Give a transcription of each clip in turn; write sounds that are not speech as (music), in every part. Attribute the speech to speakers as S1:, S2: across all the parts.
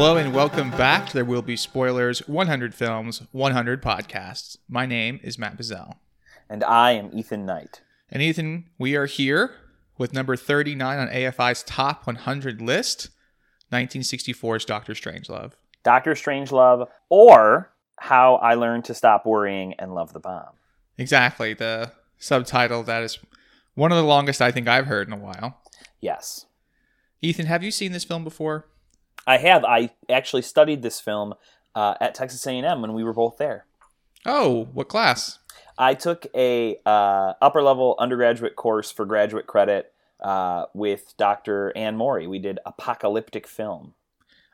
S1: Hello and welcome back to There Will Be Spoilers 100 Films, 100 Podcasts. My name is Matt Bazell.
S2: And I am Ethan Knight.
S1: And Ethan, we are here with number 39 on AFI's top 100 list 1964's Doctor Strangelove.
S2: Doctor Strangelove, or How I Learned to Stop Worrying and Love the Bomb.
S1: Exactly. The subtitle that is one of the longest I think I've heard in a while.
S2: Yes.
S1: Ethan, have you seen this film before?
S2: I have. I actually studied this film uh, at Texas A&M when we were both there.
S1: Oh, what class?
S2: I took a uh, upper level undergraduate course for graduate credit uh, with Dr. Anne Morey. We did apocalyptic film.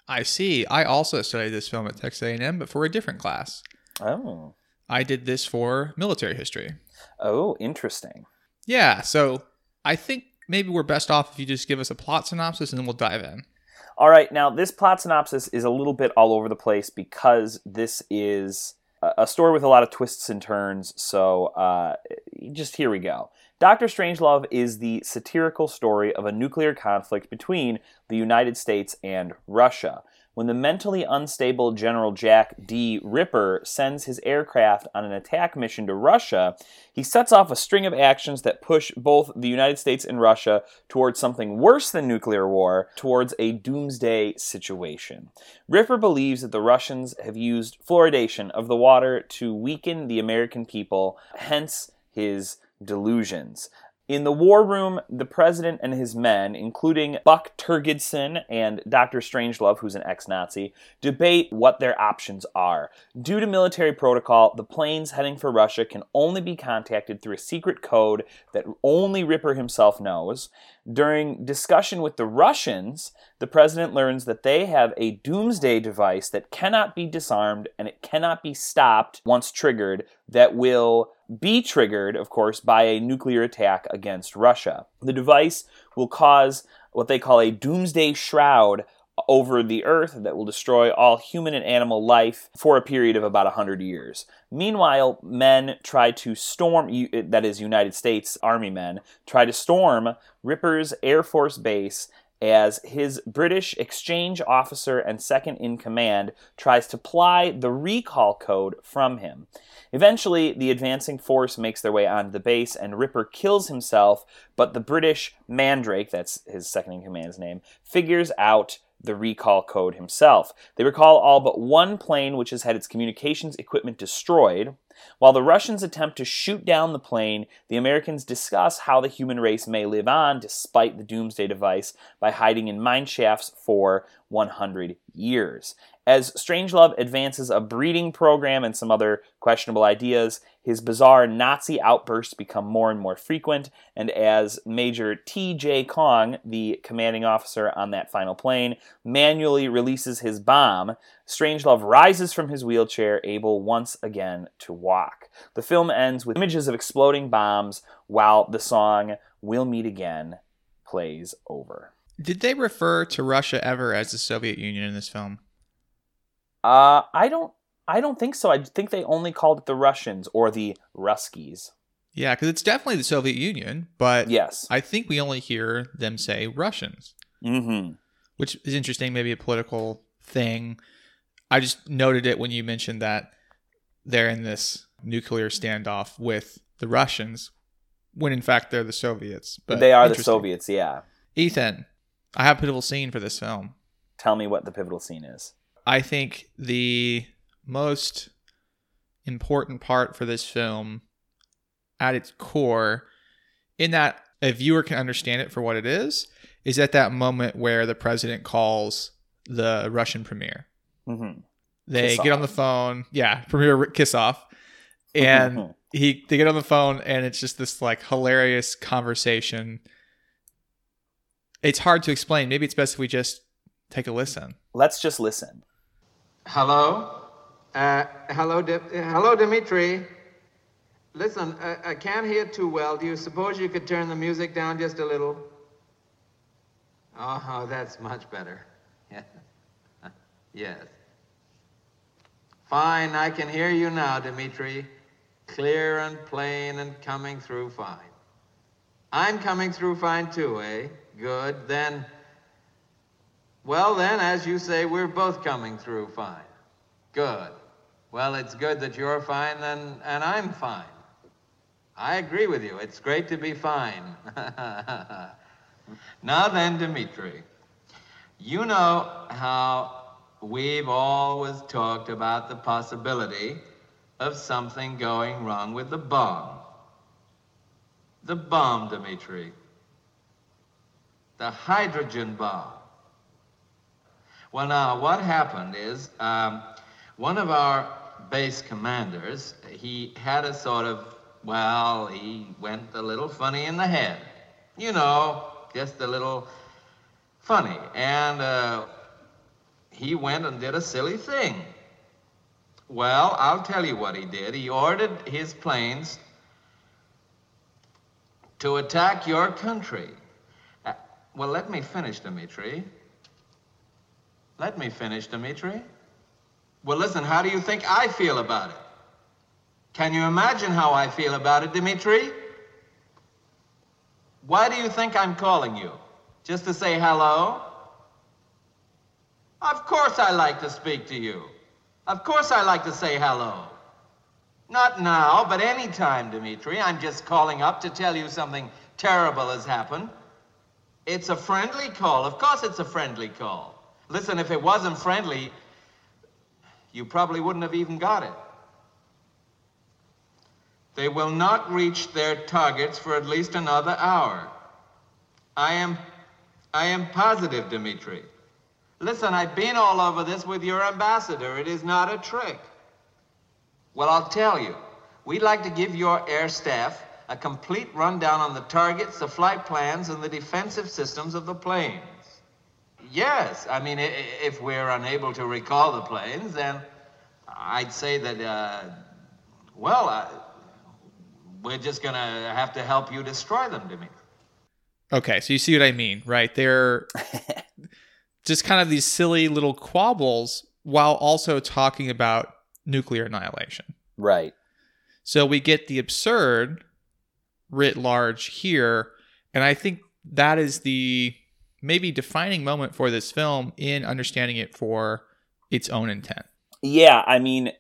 S1: I see. I also studied this film at Texas A&M, but for a different class.
S2: Oh.
S1: I did this for military history.
S2: Oh, interesting.
S1: Yeah, so I think maybe we're best off if you just give us a plot synopsis and then we'll dive in.
S2: All right, now this plot synopsis is a little bit all over the place because this is a story with a lot of twists and turns. So uh, just here we go. Doctor Strangelove is the satirical story of a nuclear conflict between the United States and Russia when the mentally unstable General Jack D. Ripper sends his aircraft on an attack mission to Russia, he sets off a string of actions that push both the United States and Russia towards something worse than nuclear war, towards a doomsday situation. Ripper believes that the Russians have used fluoridation of the water to weaken the American people, hence his delusions. In the war room, the president and his men, including Buck Turgidson and Dr. Strangelove, who's an ex Nazi, debate what their options are. Due to military protocol, the planes heading for Russia can only be contacted through a secret code that only Ripper himself knows. During discussion with the Russians, the president learns that they have a doomsday device that cannot be disarmed and it cannot be stopped once triggered that will be triggered, of course, by a nuclear attack against Russia. The device will cause what they call a doomsday shroud over the earth that will destroy all human and animal life for a period of about 100 years. Meanwhile, men try to storm, that is, United States Army men, try to storm Ripper's Air Force Base as his British exchange officer and second in command tries to ply the recall code from him. Eventually, the advancing force makes their way onto the base, and Ripper kills himself, but the British Mandrake, that's his second in command's name, figures out the recall code himself. They recall all but one plane which has had its communications equipment destroyed. While the Russians attempt to shoot down the plane, the Americans discuss how the human race may live on despite the doomsday device by hiding in mine shafts for 100 years. As Strangelove advances a breeding program and some other questionable ideas, his bizarre Nazi outbursts become more and more frequent, and as Major T.J. Kong, the commanding officer on that final plane, manually releases his bomb, Strangelove rises from his wheelchair, able once again to walk. The film ends with images of exploding bombs while the song We'll Meet Again plays over.
S1: Did they refer to Russia ever as the Soviet Union in this film?
S2: Uh, I don't. I don't think so. I think they only called it the Russians or the Ruskies.
S1: Yeah, because it's definitely the Soviet Union, but
S2: yes,
S1: I think we only hear them say Russians,
S2: mm-hmm.
S1: which is interesting. Maybe a political thing. I just noted it when you mentioned that they're in this nuclear standoff with the Russians, when in fact they're the Soviets.
S2: But they are the Soviets. Yeah.
S1: Ethan, I have a pivotal scene for this film.
S2: Tell me what the pivotal scene is.
S1: I think the most important part for this film at its core, in that a viewer can understand it for what it is, is at that moment where the president calls the Russian premier.
S2: Mm-hmm.
S1: They kiss get off. on the phone, yeah, premier Kissoff, and (laughs) he they get on the phone, and it's just this like hilarious conversation. It's hard to explain. Maybe it's best if we just take a listen.
S2: Let's just listen.
S3: Hello? Uh, hello, Di- hello, Dimitri. Listen, uh, I can't hear too well. Do you suppose you could turn the music down just a little? Oh, that's much better. (laughs) yes. Fine, I can hear you now, Dimitri. Clear and plain and coming through fine. I'm coming through fine too, eh? Good. Then Well, then, as you say, we're both coming through fine. Good. Well, it's good that you're fine, then, and I'm fine. I agree with you. It's great to be fine. (laughs) now then, Dimitri, you know how we've always talked about the possibility of something going wrong with the bomb. The bomb, Dimitri. The hydrogen bomb. Well, now, what happened is um, one of our base commanders, he had a sort of, well, he went a little funny in the head. You know, just a little funny. And uh, he went and did a silly thing. Well, I'll tell you what he did. He ordered his planes to attack your country. Uh, well, let me finish, Dmitri. Let me finish, Dmitri. Well, listen, how do you think I feel about it? Can you imagine how I feel about it, Dmitri? Why do you think I'm calling you? Just to say hello? Of course I like to speak to you. Of course I like to say hello. Not now, but any time, Dmitri. I'm just calling up to tell you something terrible has happened. It's a friendly call. Of course it's a friendly call. Listen, if it wasn't friendly, you probably wouldn't have even got it. They will not reach their targets for at least another hour. I am, I am positive, Dmitri. Listen, I've been all over this with your ambassador. It is not a trick. Well, I'll tell you. We'd like to give your air staff a complete rundown on the targets, the flight plans, and the defensive systems of the planes. Yes, I mean, if we're unable to recall the planes, then I'd say that, uh, well, uh, we're just going to have to help you destroy them, Dimitri.
S1: Okay, so you see what I mean, right? They're (laughs) just kind of these silly little quabbles while also talking about nuclear annihilation.
S2: Right.
S1: So we get the absurd writ large here, and I think that is the maybe defining moment for this film in understanding it for its own intent.
S2: Yeah, I mean,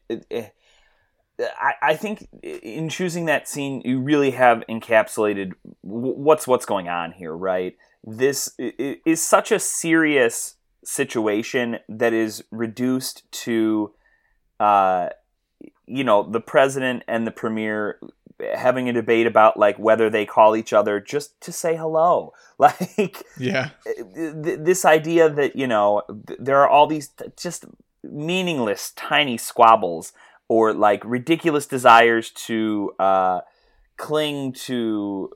S2: I, I think in choosing that scene, you really have encapsulated what's what's going on here, right? This is such a serious situation that is reduced to, uh, you know, the president and the premier having a debate about like whether they call each other just to say hello. (laughs) Like
S1: yeah.
S2: th- this idea that you know th- there are all these t- just meaningless tiny squabbles or like ridiculous desires to uh, cling to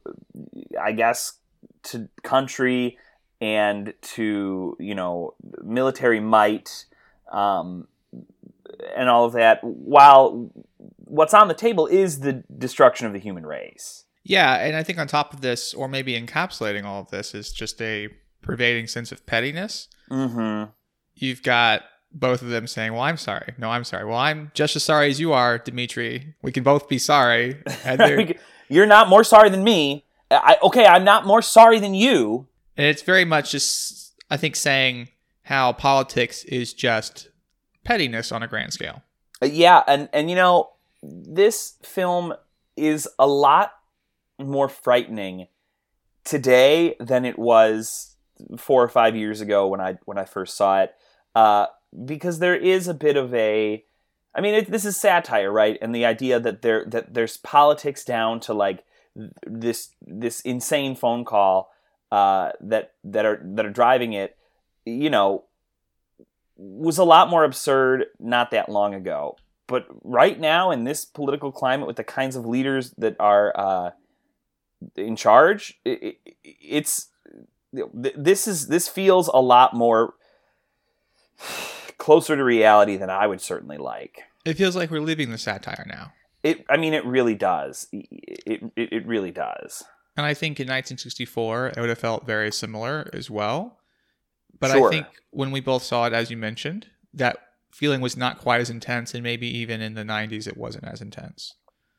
S2: i guess to country and to you know military might um, and all of that while what's on the table is the destruction of the human race.
S1: Yeah, and I think on top of this, or maybe encapsulating all of this, is just a pervading sense of pettiness.
S2: Mm-hmm.
S1: You've got both of them saying, "Well, I'm sorry. No, I'm sorry. Well, I'm just as sorry as you are, Dimitri. We can both be sorry." (laughs)
S2: You're not more sorry than me. I, okay, I'm not more sorry than you.
S1: And it's very much just, I think, saying how politics is just pettiness on a grand scale.
S2: Yeah, and and you know, this film is a lot more frightening today than it was four or five years ago when I when I first saw it, uh, because there is a bit of a, I mean, it, this is satire, right? And the idea that there that there's politics down to like this this insane phone call uh, that that are that are driving it, you know, was a lot more absurd not that long ago. But right now, in this political climate, with the kinds of leaders that are uh, in charge, it, it, it's this is this feels a lot more closer to reality than I would certainly like.
S1: It feels like we're living the satire now.
S2: It, I mean, it really does. It, it, it really does.
S1: And I think in 1964, it would have felt very similar as well. But sure. I think when we both saw it, as you mentioned, that feeling was not quite as intense, and maybe even in the 90s, it wasn't as intense.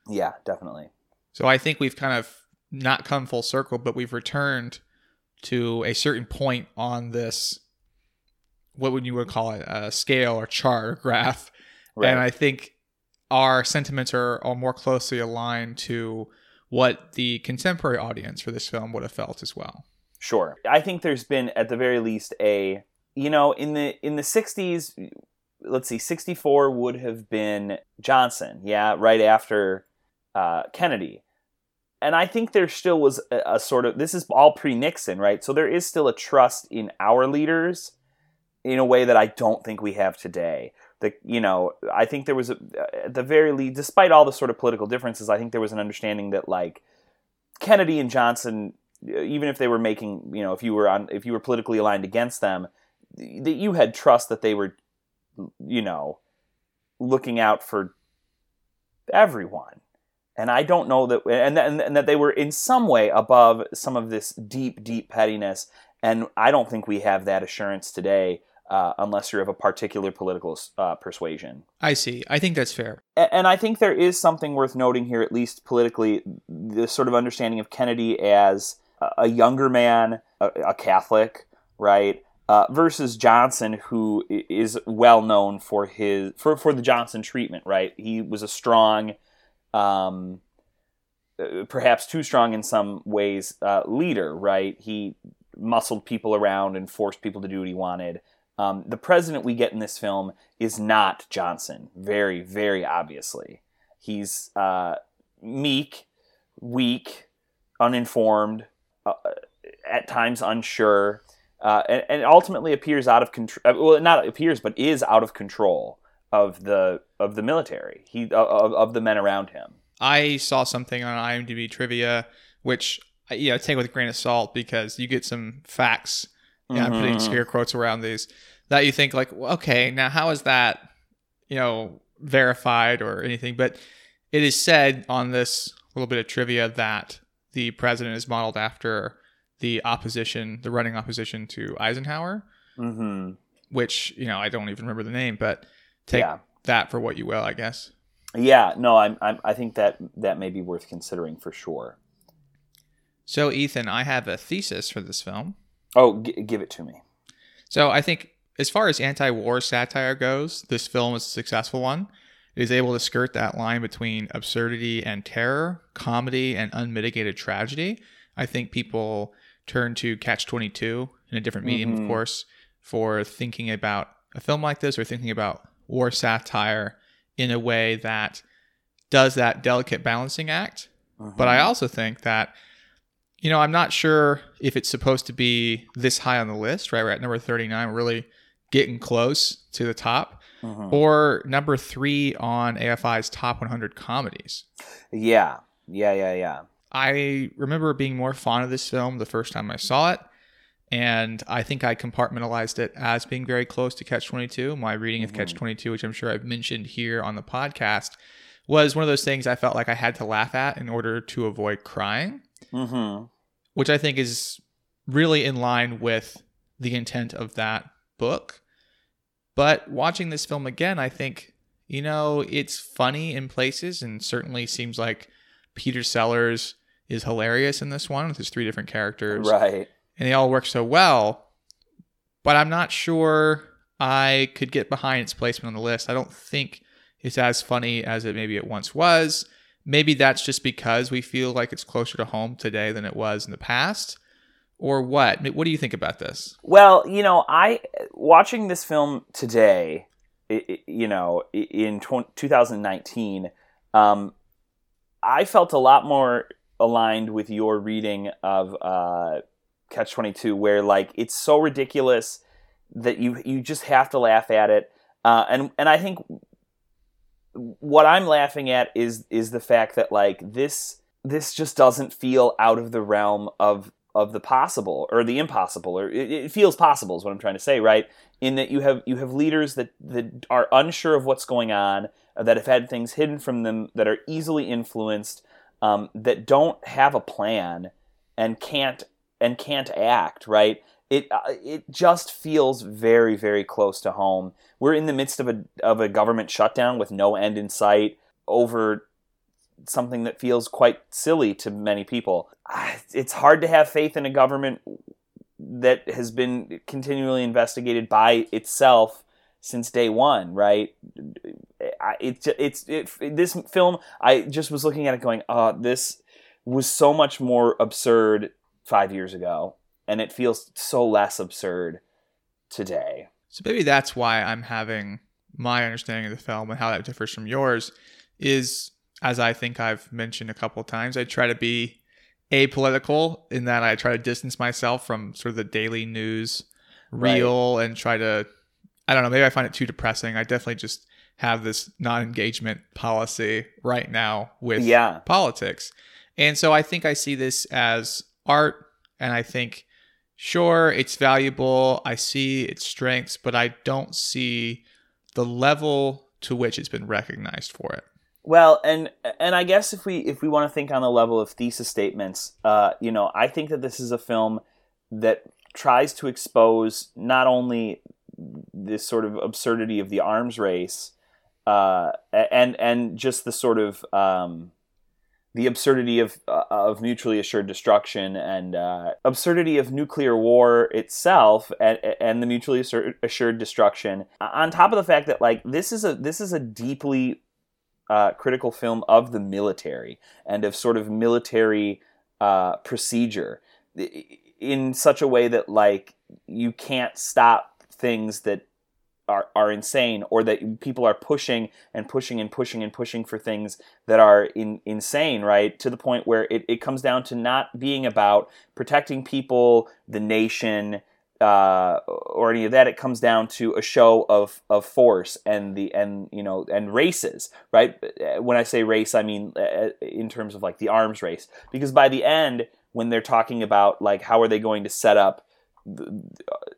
S2: Yeah, definitely.
S1: So I think we've kind of not come full circle, but we've returned to a certain point on this what would you would call it a scale or chart or graph,
S2: Right.
S1: and I think our sentiments are, are more closely aligned to what the contemporary audience for this film would have felt as well.
S2: Sure. I think there's been at the very least a you know, in the in the 60s, let's see, 64 would have been Johnson, yeah, right after uh, Kennedy. And I think there still was a, a sort of this is all pre-Nixon, right? So there is still a trust in our leaders in a way that I don't think we have today. The, you know, I think there was a, at the very least, despite all the sort of political differences, I think there was an understanding that like Kennedy and Johnson, even if they were making, you know, if you were on, if you were politically aligned against them, that you had trust that they were, you know, looking out for everyone. And I don't know that, and, and, and that they were in some way above some of this deep, deep pettiness. And I don't think we have that assurance today, uh, unless you're of a particular political uh, persuasion.
S1: I see. I think that's fair.
S2: And I think there is something worth noting here, at least politically, the sort of understanding of Kennedy as a- younger man, a, a Catholic, right? Uh, versus Johnson, who is well known for his for, for the Johnson treatment, right? He was a strong, um, uh, perhaps too strong in some ways, uh, leader, right? He muscled people around and forced people to do what he wanted. Um, the president we get in this film is not Johnson, very, very obviously. He's uh, meek, weak, uninformed, uh, at times unsure, uh, and, and ultimately appears out of control. Well, not appears, but is out of control of the of the military. He of, of the men around him.
S1: I saw something on IMDb trivia, which uh, you know take with a grain of salt because you get some facts. Yeah, I'm putting
S2: Mhm.
S1: scare quotes around these that you think like, well, okay, now how is that, you know, verified or anything? But it is said on this little bit of trivia that the president is modeled after the opposition, the running opposition to Eisenhower,
S2: Mm-hmm.
S1: which you know I don't even remember the name, but take
S2: Yeah.
S1: that for what you will, I guess.
S2: Yeah, no, I'm, I'm, I think that that may be worth considering for sure.
S1: So, Ethan, I have a thesis for this film.
S2: Oh, g- give it to me.
S1: So, I think as far as anti war satire goes, this film is a successful one. It is able to skirt that line between absurdity and terror, comedy and unmitigated tragedy. I think people turn to Catch 22 in a different medium,
S2: Mhm.
S1: of course, for thinking about a film like this or thinking about war satire in a way that does that delicate balancing act but I also think that, you know, I'm not sure if it's supposed to be this high on the list, right? We're at number 39, we're really getting close to the top,
S2: Mhm.
S1: or number three on AFI's top 100 comedies.
S2: Yeah, yeah, yeah, yeah.
S1: I remember being more fond of this film the first time I saw it. And I think I compartmentalized it as being very close to Catch 22. My reading of Catch 22, which I'm sure I've mentioned here on the podcast, was one of those things I felt like I had to laugh at in order to avoid crying
S2: Mm-hmm.
S1: which I think is really in line with the intent of that book. But watching this film again, I think, you know, it's funny in places and certainly seems like Peter Sellers is hilarious in this one with his three different characters.
S2: Right.
S1: And they all work so well. But I'm not sure I could get behind its placement on the list. I don't think it's as funny as it maybe it once was. Maybe that's just because we feel like it's closer to home today than it was in the past. Or what? What do you think about this?
S2: Well, you know, I watching this film today, you know, in tw- 2019, um, I felt a lot more aligned with your reading of uh, Catch 22, where like it's so ridiculous that you you just have to laugh at it, uh, and and I think what I'm laughing at is is the fact that like this this just doesn't feel out of the realm of of the possible or the impossible or it, it feels possible is what I'm trying to say right? In that you have you have leaders that that are unsure of what's going on that have had things hidden from them that are easily influenced um, that don't have a plan and can't and can't act right? It uh, it just feels very very close to home. We're in the midst of a of a government shutdown with no end in sight over something that feels quite silly to many people. It's hard to have faith in a government that has been continually investigated by itself since day one, right? It's it's it, this film. I just was looking at it, going, "Oh, this was so much more absurd five years ago, and it feels so less absurd today."
S1: So maybe that's why I'm having my understanding of the film and how that differs from yours is, as I think I've mentioned a couple times, I try to be apolitical in that I try to distance myself from sort of the daily news reel right. and try to I don't know, maybe I find it too depressing. I definitely just have this non-engagement policy right now with
S2: yeah.
S1: politics. And so I think I see this as art and I think sure it's valuable. I see its strengths, but I don't see the level to which it's been recognized for it.
S2: Well, and and I guess if we if we want to think on the level of thesis statements, uh, you know, I think that this is a film that tries to expose not only this sort of absurdity of the arms race, uh, and and just the sort of um, the absurdity of uh, of mutually assured destruction and uh, absurdity of nuclear war itself and, and the mutually assured destruction on top of the fact that like this is a this is a deeply uh, critical film of the military and of sort of military uh, procedure. In such a way that like you can't stop things that are, are insane or that people are pushing and pushing and pushing and pushing for things that are in, insane right? To the point where it, it comes down to not being about protecting people the nation uh, or any of that. It comes down to a show of of force and the and you know and races, right? When I say race, I mean uh, in terms of like the arms race, because by the end, when they're talking about like how are they going to set up the,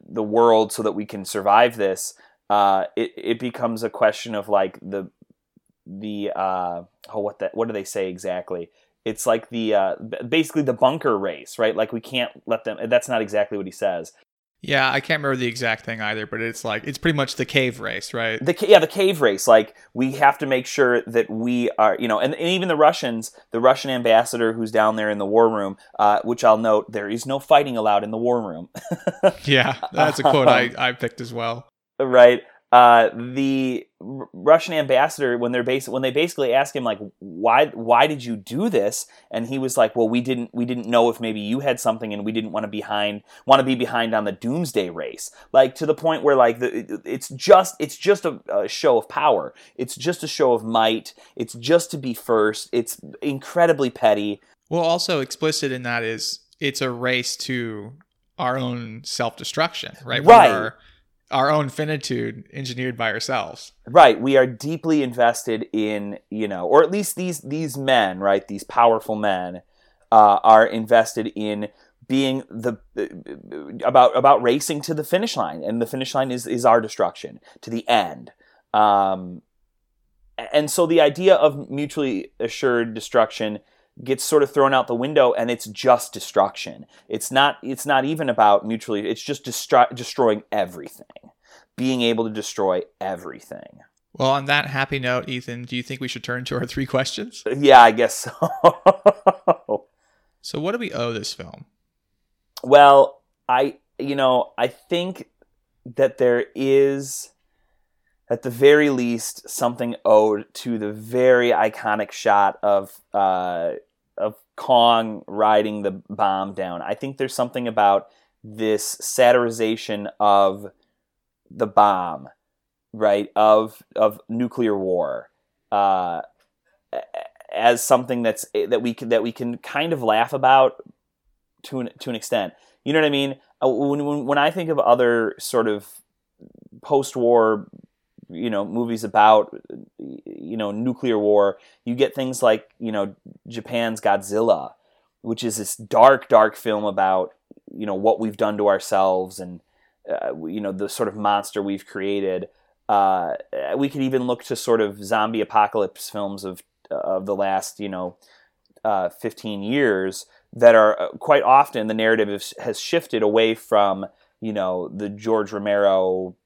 S2: the world so that we can survive this, uh, it it becomes a question of like the the uh, oh what that what do they say exactly? It's like the uh, basically the bunker race, right? Like we can't let them. That's not exactly what he says,
S1: yeah, I can't remember the exact thing either, but it's like it's pretty much the cave race, right?
S2: The yeah, the cave race. Like we have to make sure that we are, you know, and, and even the Russians, the Russian ambassador who's down there in the war room, uh, which I'll note, there is no fighting allowed in the war room. (laughs)
S1: yeah, that's a quote I, I picked as well.
S2: Right. Uh, the Russian ambassador when they're bas- when they basically ask him like why why did you do this? And he was like well we didn't we didn't know if maybe you had something and we didn't want to behind want to be behind on the doomsday race. Like to the point where like the, it's just it's just a, a show of power. It's just a show of might. It's just to be first. It's incredibly petty.
S1: Well also explicit in that is it's a race to our own self-destruction right?
S2: Right
S1: our own finitude engineered by ourselves.
S2: Right. We are deeply invested in, you know, or at least these these men, right? These powerful men uh, are invested in being the uh, about about racing to the finish line, and the finish line is is our destruction to the end. Um, and so the idea of mutually assured destruction gets sort of thrown out the window and it's just destruction. It's not it's not even about mutually it's just destro- destroying everything. Being able to destroy everything.
S1: Well on that happy note ethan do you think we should turn to our three questions? (laughs)
S2: Yeah i guess so.
S1: So what do we owe this film?
S2: Well i you know i think that there is at the very least something owed to the very iconic shot of uh, of Kong riding the bomb down. I think there's something about this satirization of the bomb, right? Of of nuclear war, uh, as something that's that we can that we can kind of laugh about to an to an extent. You know what I mean? Uh, when when, when I think of other sort of post-war you know movies about you know nuclear war you get things like you know japan's godzilla which is this dark dark film about you know what we've done to ourselves and uh, you know the sort of monster we've created. Uh, we could even look to sort of zombie apocalypse films of of the last you know uh, 15 years that are uh, quite often the narrative has shifted away from you know the George Romero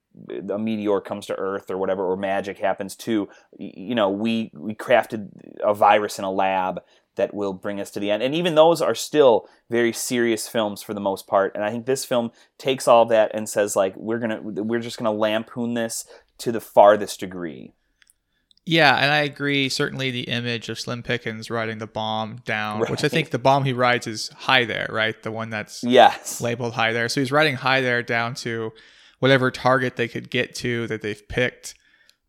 S2: a meteor comes to Earth or whatever, or magic happens too. You know, we we crafted a virus in a lab that will bring us to the end. And even those are still very serious films for the most part. And I think this film takes all that and says like we're gonna we're just gonna lampoon this to the farthest degree.
S1: Yeah, and I agree. Certainly, the image of Slim Pickens riding the bomb down, which I think the bomb he rides is Hi There, right? The one that's
S2: Yes.
S1: labeled Hi There. So he's riding high there down to whatever target they could get to that they've picked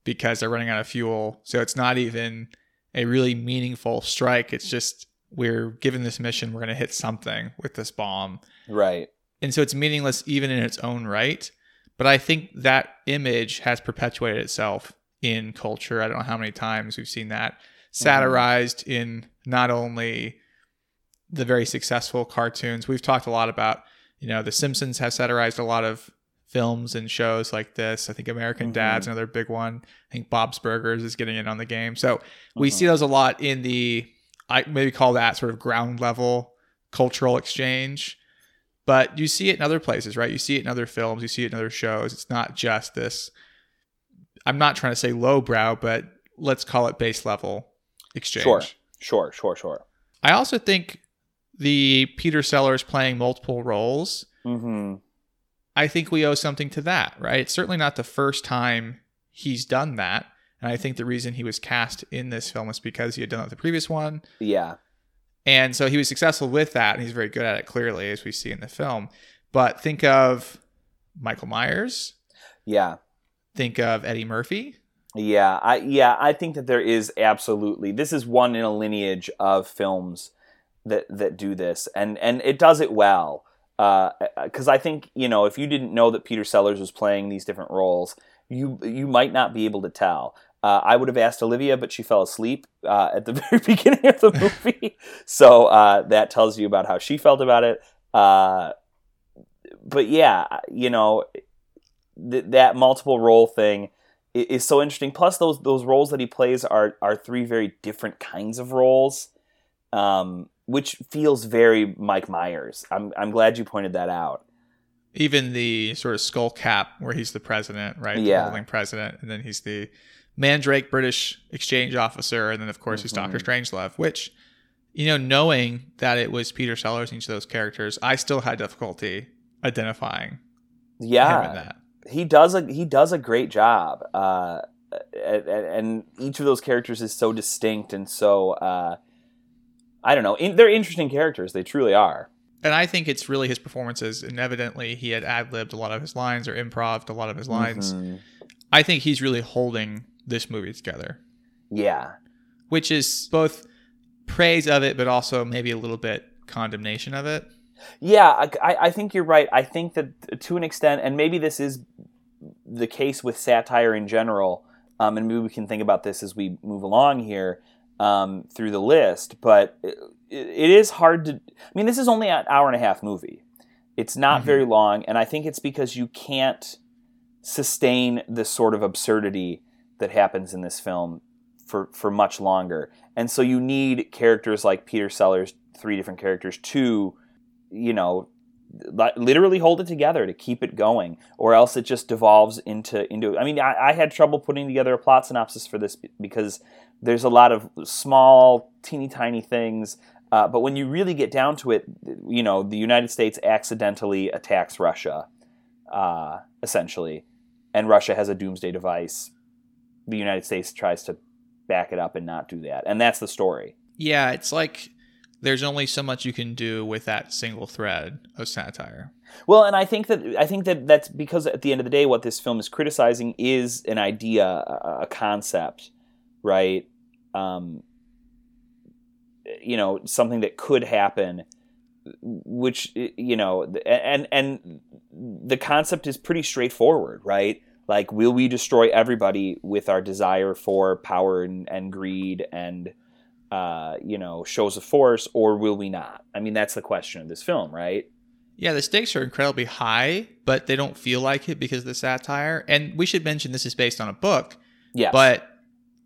S1: because they're running out of fuel. So it's not even a really meaningful strike. It's just we're given this mission, we're going to hit something with this bomb.
S2: Right.
S1: And so it's meaningless even in its own right. But I think that image has perpetuated itself in culture. I don't know how many times we've seen that satirized mm-hmm. in not only the very successful cartoons. We've talked a lot about, you know, The Simpsons have satirized a lot of films and shows like this. I think American
S2: Mhm.
S1: Dad's another big one. I think Bob's Burgers is getting in on the game. So we see those a lot in the I maybe call that sort of ground level cultural exchange. But you see it in other places, right? You see it in other films, you see it in other shows. It's not just this I'm not trying to say lowbrow, but let's call it base level exchange.
S2: Sure. Sure. Sure. Sure.
S1: I also think the Peter Sellers playing multiple roles,
S2: Mm-hmm.
S1: I think we owe something to that, right? It's certainly not the first time he's done that. And I think the reason he was cast in this film is because he had done it with the previous one.
S2: Yeah.
S1: And so he was successful with that, and he's very good at it, clearly, as we see in the film. But think of Michael Myers,
S2: Yeah.
S1: think of Eddie Murphy.
S2: Yeah, I yeah, I think that there is absolutely this is one in a lineage of films that that do this, and and it does it well. Because I think you know if you didn't know that Peter Sellers was playing these different roles, you you might not be able to tell. Uh, I would have asked Olivia, but she fell asleep uh, at the (laughs) very beginning of the movie, so uh, that tells you about how she felt about it. Uh, but yeah, you know th- that multiple role thing i- is so interesting. Plus, those those roles that he plays are are three very different kinds of roles, um, which feels very Mike Myers. I'm I'm glad you pointed that out.
S1: Even the sort of skull cap where he's the president, right? The
S2: Yeah.
S1: holding president. And then he's the Mandrake British exchange officer. And then, of course, he's Dr. Strangelove, which, you know, knowing that it was Peter Sellers in each of those characters, I still had difficulty identifying him in
S2: Yeah,
S1: that.
S2: he does a he does a great job, uh, and, and each of those characters is so distinct and so uh, I don't know. In, they're interesting characters. They truly are.
S1: And I think it's really his performances. And evidently, he had ad libbed a lot of his lines or improv a lot of his lines.
S2: Mhm.
S1: I think he's really holding this movie together,
S2: Yeah,
S1: which is both praise of it, but also maybe a little bit condemnation of it.
S2: Yeah, I, I- I think you're right. I think that to an extent, and maybe this is the case with satire in general, um, and maybe we can think about this as we move along here um, through the list. But it, it is hard to. I mean, this is only an hour and a half movie. It's not
S1: Mhm.
S2: very long, and I think it's because you can't sustain the sort of absurdity that happens in this film for for much longer. And so you need characters like Peter Sellers, three different characters, to you know literally hold it together to keep it going or else it just devolves into into i mean I, I had trouble putting together a plot synopsis for this because there's a lot of small teeny tiny things uh, but when you really get down to it you know the united states accidentally attacks russia uh, essentially and russia has a doomsday device. The united states tries to back it up and not do that and that's the story.
S1: Yeah, it's like there's only so much you can do with that single thread of satire.
S2: Well, and I think that I think that that's because at the end of the day, what this film is criticizing is an idea, a, a concept, right? Um, you know, something that could happen, which you know, and and the concept is pretty straightforward, right? Like, will we destroy everybody with our desire for power and, and greed and uh, you know shows of force, or will we not? I mean, that's the question of this film, right?
S1: Yeah, the stakes are incredibly high, but they don't feel like it because of the satire. And we should mention this is based on a book,
S2: Yeah,
S1: but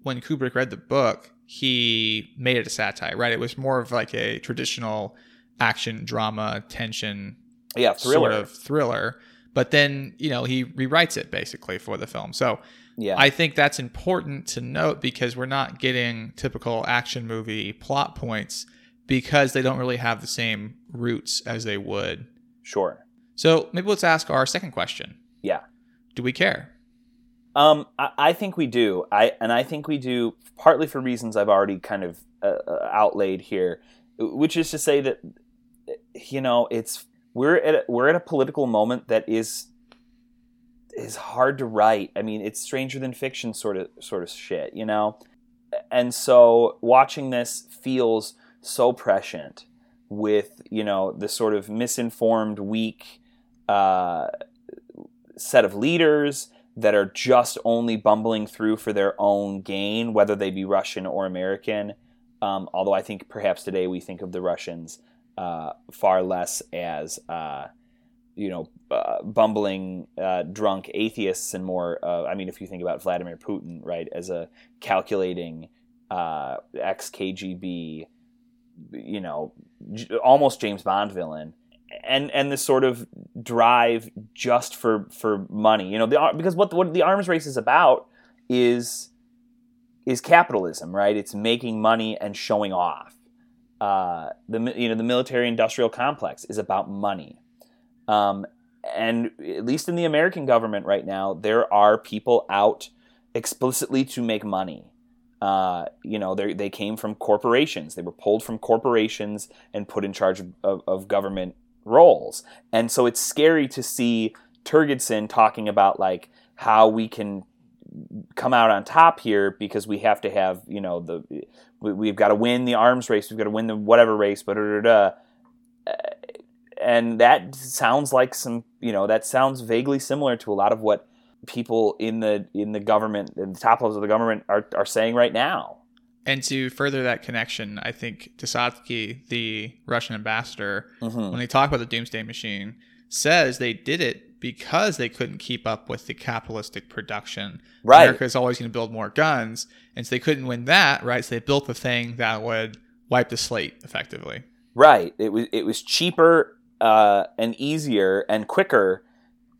S1: when Kubrick read the book, he made it a satire, right? It was more of like a traditional action, drama, tension
S2: yeah, thriller.
S1: sort of thriller. But then, you know, he rewrites it basically for the film. So
S2: Yeah.
S1: I think that's important to note because we're not getting typical action movie plot points because they don't really have the same roots as they would.
S2: sure.
S1: So maybe let's ask our second question.
S2: Yeah.
S1: Do we care?
S2: Um, I, I think we do. I and I think we do partly for reasons I've already kind of uh, uh, outlaid here, which is to say that you know it's we're at a, we're at a political moment that is is hard to write. I mean, it's stranger than fiction sort of sort of shit, you know. And so watching this feels so prescient with you know the sort of misinformed, weak uh, set of leaders that are just only bumbling through for their own gain, whether they be Russian or American. Um, although I think perhaps today we think of the Russians uh, far less as uh, you know uh, bumbling uh, drunk atheists and more. Uh, I mean, if you think about Vladimir Putin, right, as a calculating uh, ex KGB, you know, j- almost James Bond villain. And, and this sort of drive just for, for money, you know, the, because what the, what the arms race is about is is capitalism, right? It's making money and showing off. Uh, the you know the military industrial complex is about money, um, and at least in the American government right now, there are people out explicitly to make money. Uh, you know, they came from corporations. They were pulled from corporations and put in charge of, of, government roles, and so it's scary to see Turgidson talking about like how we can come out on top here because we have to have you know the we, we've got to win the arms race we've got to win the whatever race but and that sounds like some you know that sounds vaguely similar to a lot of what people in the in the government in the top levels of the government are, are saying right now
S1: And to further that connection, I think de Sadesky, the Russian ambassador,
S2: Mhm.
S1: when they talk about the Doomsday Machine, says they did it because they couldn't keep up with the capitalistic production.
S2: Right.
S1: America's always going to build more guns, and so they couldn't win that, right? So they built the thing that would wipe the slate effectively.
S2: Right. It was it was cheaper uh, and easier and quicker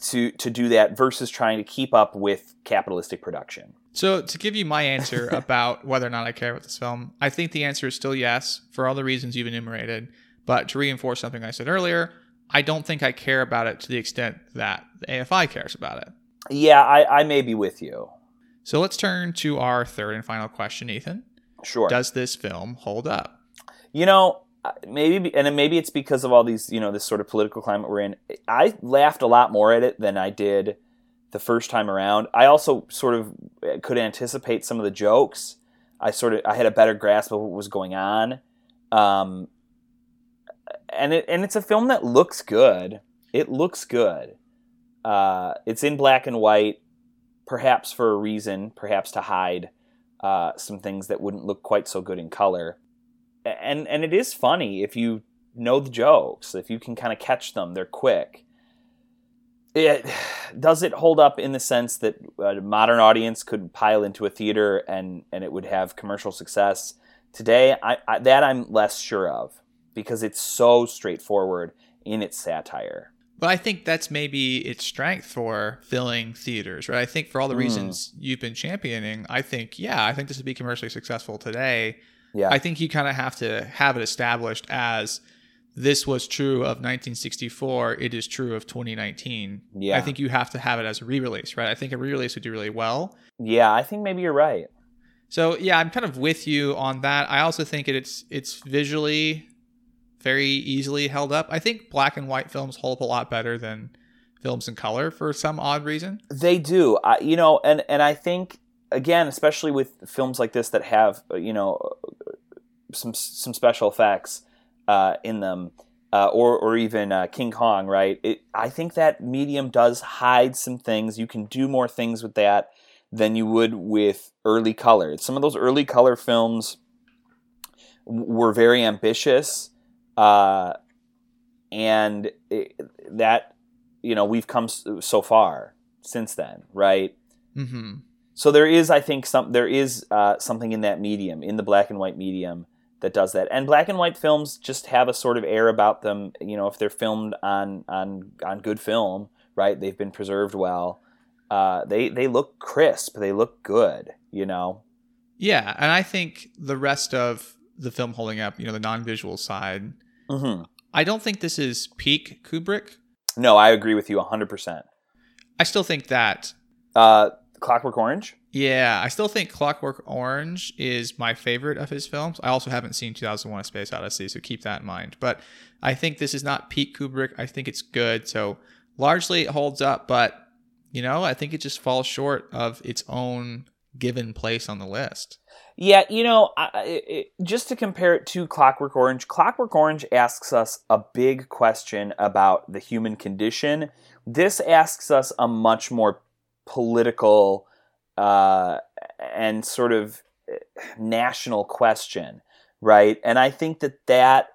S2: to to do that versus trying to keep up with capitalistic production.
S1: So to give you my answer (laughs) about whether or not I care about this film, I think the answer is still yes for all the reasons you've enumerated. But to reinforce something I said earlier, I don't think I care about it to the extent that the AFI cares about it.
S2: Yeah, I, I may be with you.
S1: So let's turn to our third and final question, Ethan.
S2: Sure.
S1: Does this film hold up?
S2: You know, maybe, and maybe it's because of all these, you know, this sort of political climate we're in. I laughed a lot more at it than I did the first time around. I also sort of uh, could anticipate some of the jokes. I sort of, I had a better grasp of what was going on. Um, and it, and it's a film that looks good. It looks good. Uh, it's in black and white, perhaps for a reason, perhaps to hide uh, some things that wouldn't look quite so good in color and and it is funny if you know the jokes if you can kind of catch them they're quick it does it hold up in the sense that a modern audience could pile into a theater and and it would have commercial success today I, I that i'm less sure of because it's so straightforward in its satire
S1: But I think that's maybe its strength for filling theaters, right? I think for all the
S2: Mm.
S1: reasons you've been championing, I think, yeah, I think this would be commercially successful today.
S2: Yeah
S1: I think you kind of have to have it established as this was true of 1964. It is true of 2019.
S2: Yeah.
S1: I think you have to have it as a re-release, right? I think a re-release would do really well.
S2: yeah i think maybe you're right
S1: So yeah, I'm kind of with you on that. I also think it's it's visually very easily held up. I think black and white films hold up a lot better than films in color for some odd reason.
S2: They do, I, you know, and and I think again, especially with films like this that have uh, you know some some special effects uh, in them, uh, or or even uh, King Kong, right? It, I think that medium does hide some things. You can do more things with that than you would with early color. Some of those early color films were very ambitious, uh, and it, that you know we've come so far since then, right?
S1: Mm-hmm.
S2: So there is, I think, some there is uh, something in that medium, in the black and white medium, that does that. And black and white films just have a sort of air about them. You know, if they're filmed on on on good film, right? They've been preserved well. uh, they they look crisp. They look good. You know.
S1: Yeah, and I think the rest of the film holding up, you know, the non-visual side.
S2: hmm
S1: I don't think this is peak Kubrick.
S2: No, I agree with you 100%.
S1: I still think that.
S2: Uh, Clockwork Orange?
S1: Yeah, I still think Clockwork Orange is my favorite of his films. I also haven't seen 2001: A Space Odyssey, so keep that in mind. But I think this is not peak Kubrick. I think it's good. So largely it holds up, but you know, I think it just falls short of its own given place on the list.
S2: Yeah, you know, I, it, just to compare it to Clockwork Orange, Clockwork Orange asks us a big question about the human condition. This asks us a much more political uh, and sort of national question, right? And I think that that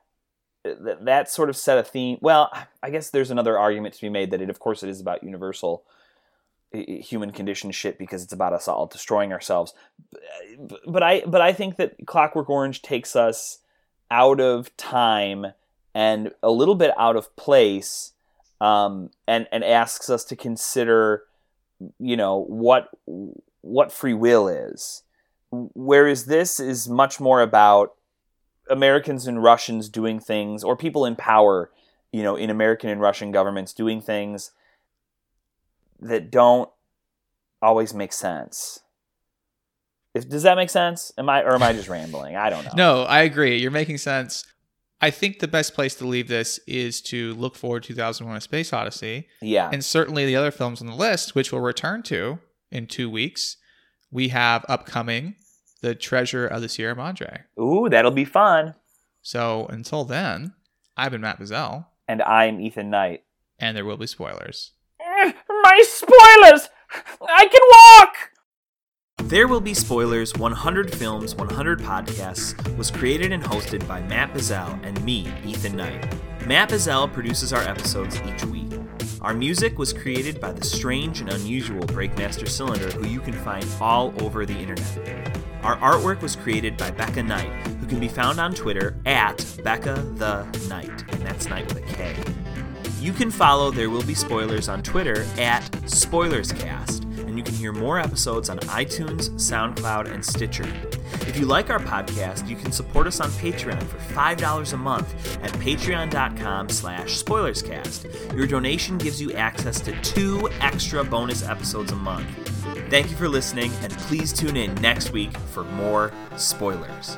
S2: that, sort of set a theme. Well, I guess there's another argument to be made that it, of course, it is about universal human condition shit because it's about us all destroying ourselves but I but I think that Clockwork Orange takes us out of time and a little bit out of place, um, and and asks us to consider, you know, what what free will is. Whereas this is much more about Americans and Russians doing things, or people in power, you know, in American and Russian governments doing things that don't always make sense. If, does that make sense? Am I or am I just rambling? I don't know.
S1: No, I agree. You're making sense. I think the best place to leave this is to look forward to 2001: A Space Odyssey,
S2: Yeah.
S1: and certainly the other films on the list, which we'll return to in two weeks. We have upcoming The Treasure of the Sierra Madre.
S2: Ooh, that'll be fun.
S1: So until then, I've been Matt Bazell,
S2: And I'm Ethan Knight.
S1: and there will be spoilers.
S2: Eh, my spoilers! I can walk!
S4: There Will Be Spoilers 100 Films, 100 Podcasts was created and hosted by Matt Bazell and me, Ethan Knight. Matt Bazell produces our episodes each week. Our music was created by the strange and unusual Breakmaster Cylinder, who you can find all over the internet. Our artwork was created by Becca Knight, who can be found on Twitter at Becca the Knight, and that's Knight with a K. You can follow There Will Be Spoilers on Twitter at SpoilersCast, you can hear more episodes on iTunes, SoundCloud, and Stitcher. If you like our podcast, you can support us on Patreon for $5 a month at patreon.com slash spoilerscast. Your donation gives you access to two extra bonus episodes a month. Thank you for listening, and please tune in next week for more spoilers.